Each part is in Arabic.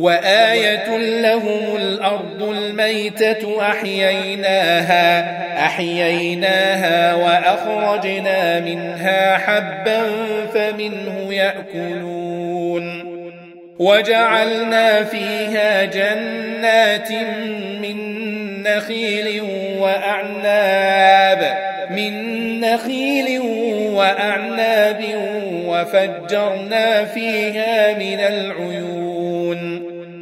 وآية لهم الأرض الميتة أحييناها أحييناها وأخرجنا منها حبا فمنه يأكلون. وجعلنا فيها جنات من نخيل وأعناب من نخيل وأعناب وفجرنا فيها من العيون.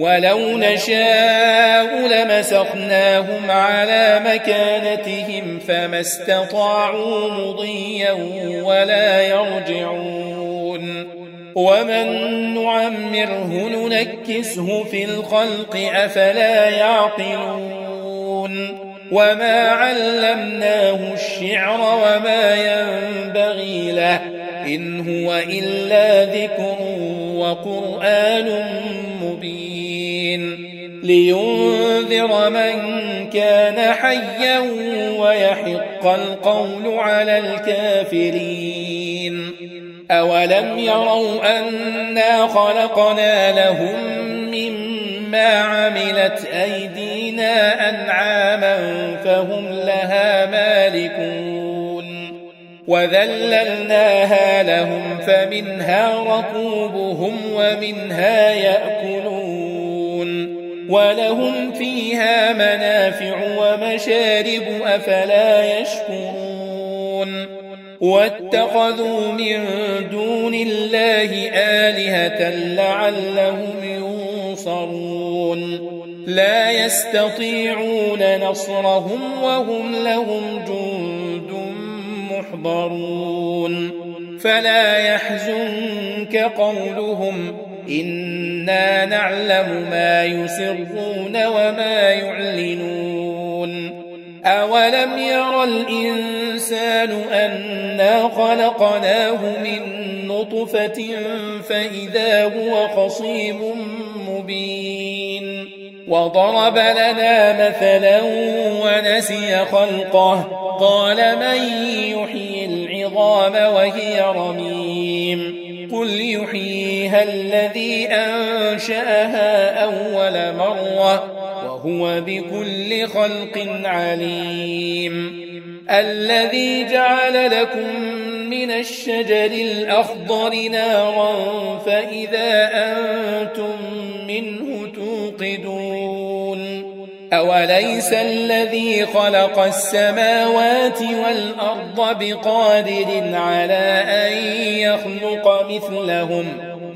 ولو نشاء لمسخناهم على مكانتهم فما استطاعوا مضيا ولا يرجعون. ومن نعمره ننكسه في الخلق أفلا يعقلون. وما علمناه الشعر وما ينبغي له إن هو إلا ذكر مبين لينذر من كان حيا ويحق القول على الكافرين. أولم يروا أنا خلقنا لهم مما عملت أيدينا أنعاما فهم لها مالكون. وذللناها لهم فمنها ركوبهم ومنها يأكلون ولهم فيها منافع ومشارب أفلا يشكرون. واتخذوا من دون الله آلهة لعلهم ينصرون. لا يستطيعون نصرهم وهم لهم جند محضرون. فلا يحزنك قولهم إنا نعلم ما يسرون وما يعلنون أولم ير الإنسان أنا خلقناه من نطفة فإذا هو خصيم مبين وضرب لنا مثلا ونسي خلقه قال من يحيي العظام وهي رميم قل يحييها الذي أنشأها أول مرة وهو بكل خلق عليم. الذي جعل لكم من الشجر الأخضر نارا فإذا أنتم منه توقدون. أوليس الذي خلق السماوات والأرض بقادر على أن يخلق مثلهم؟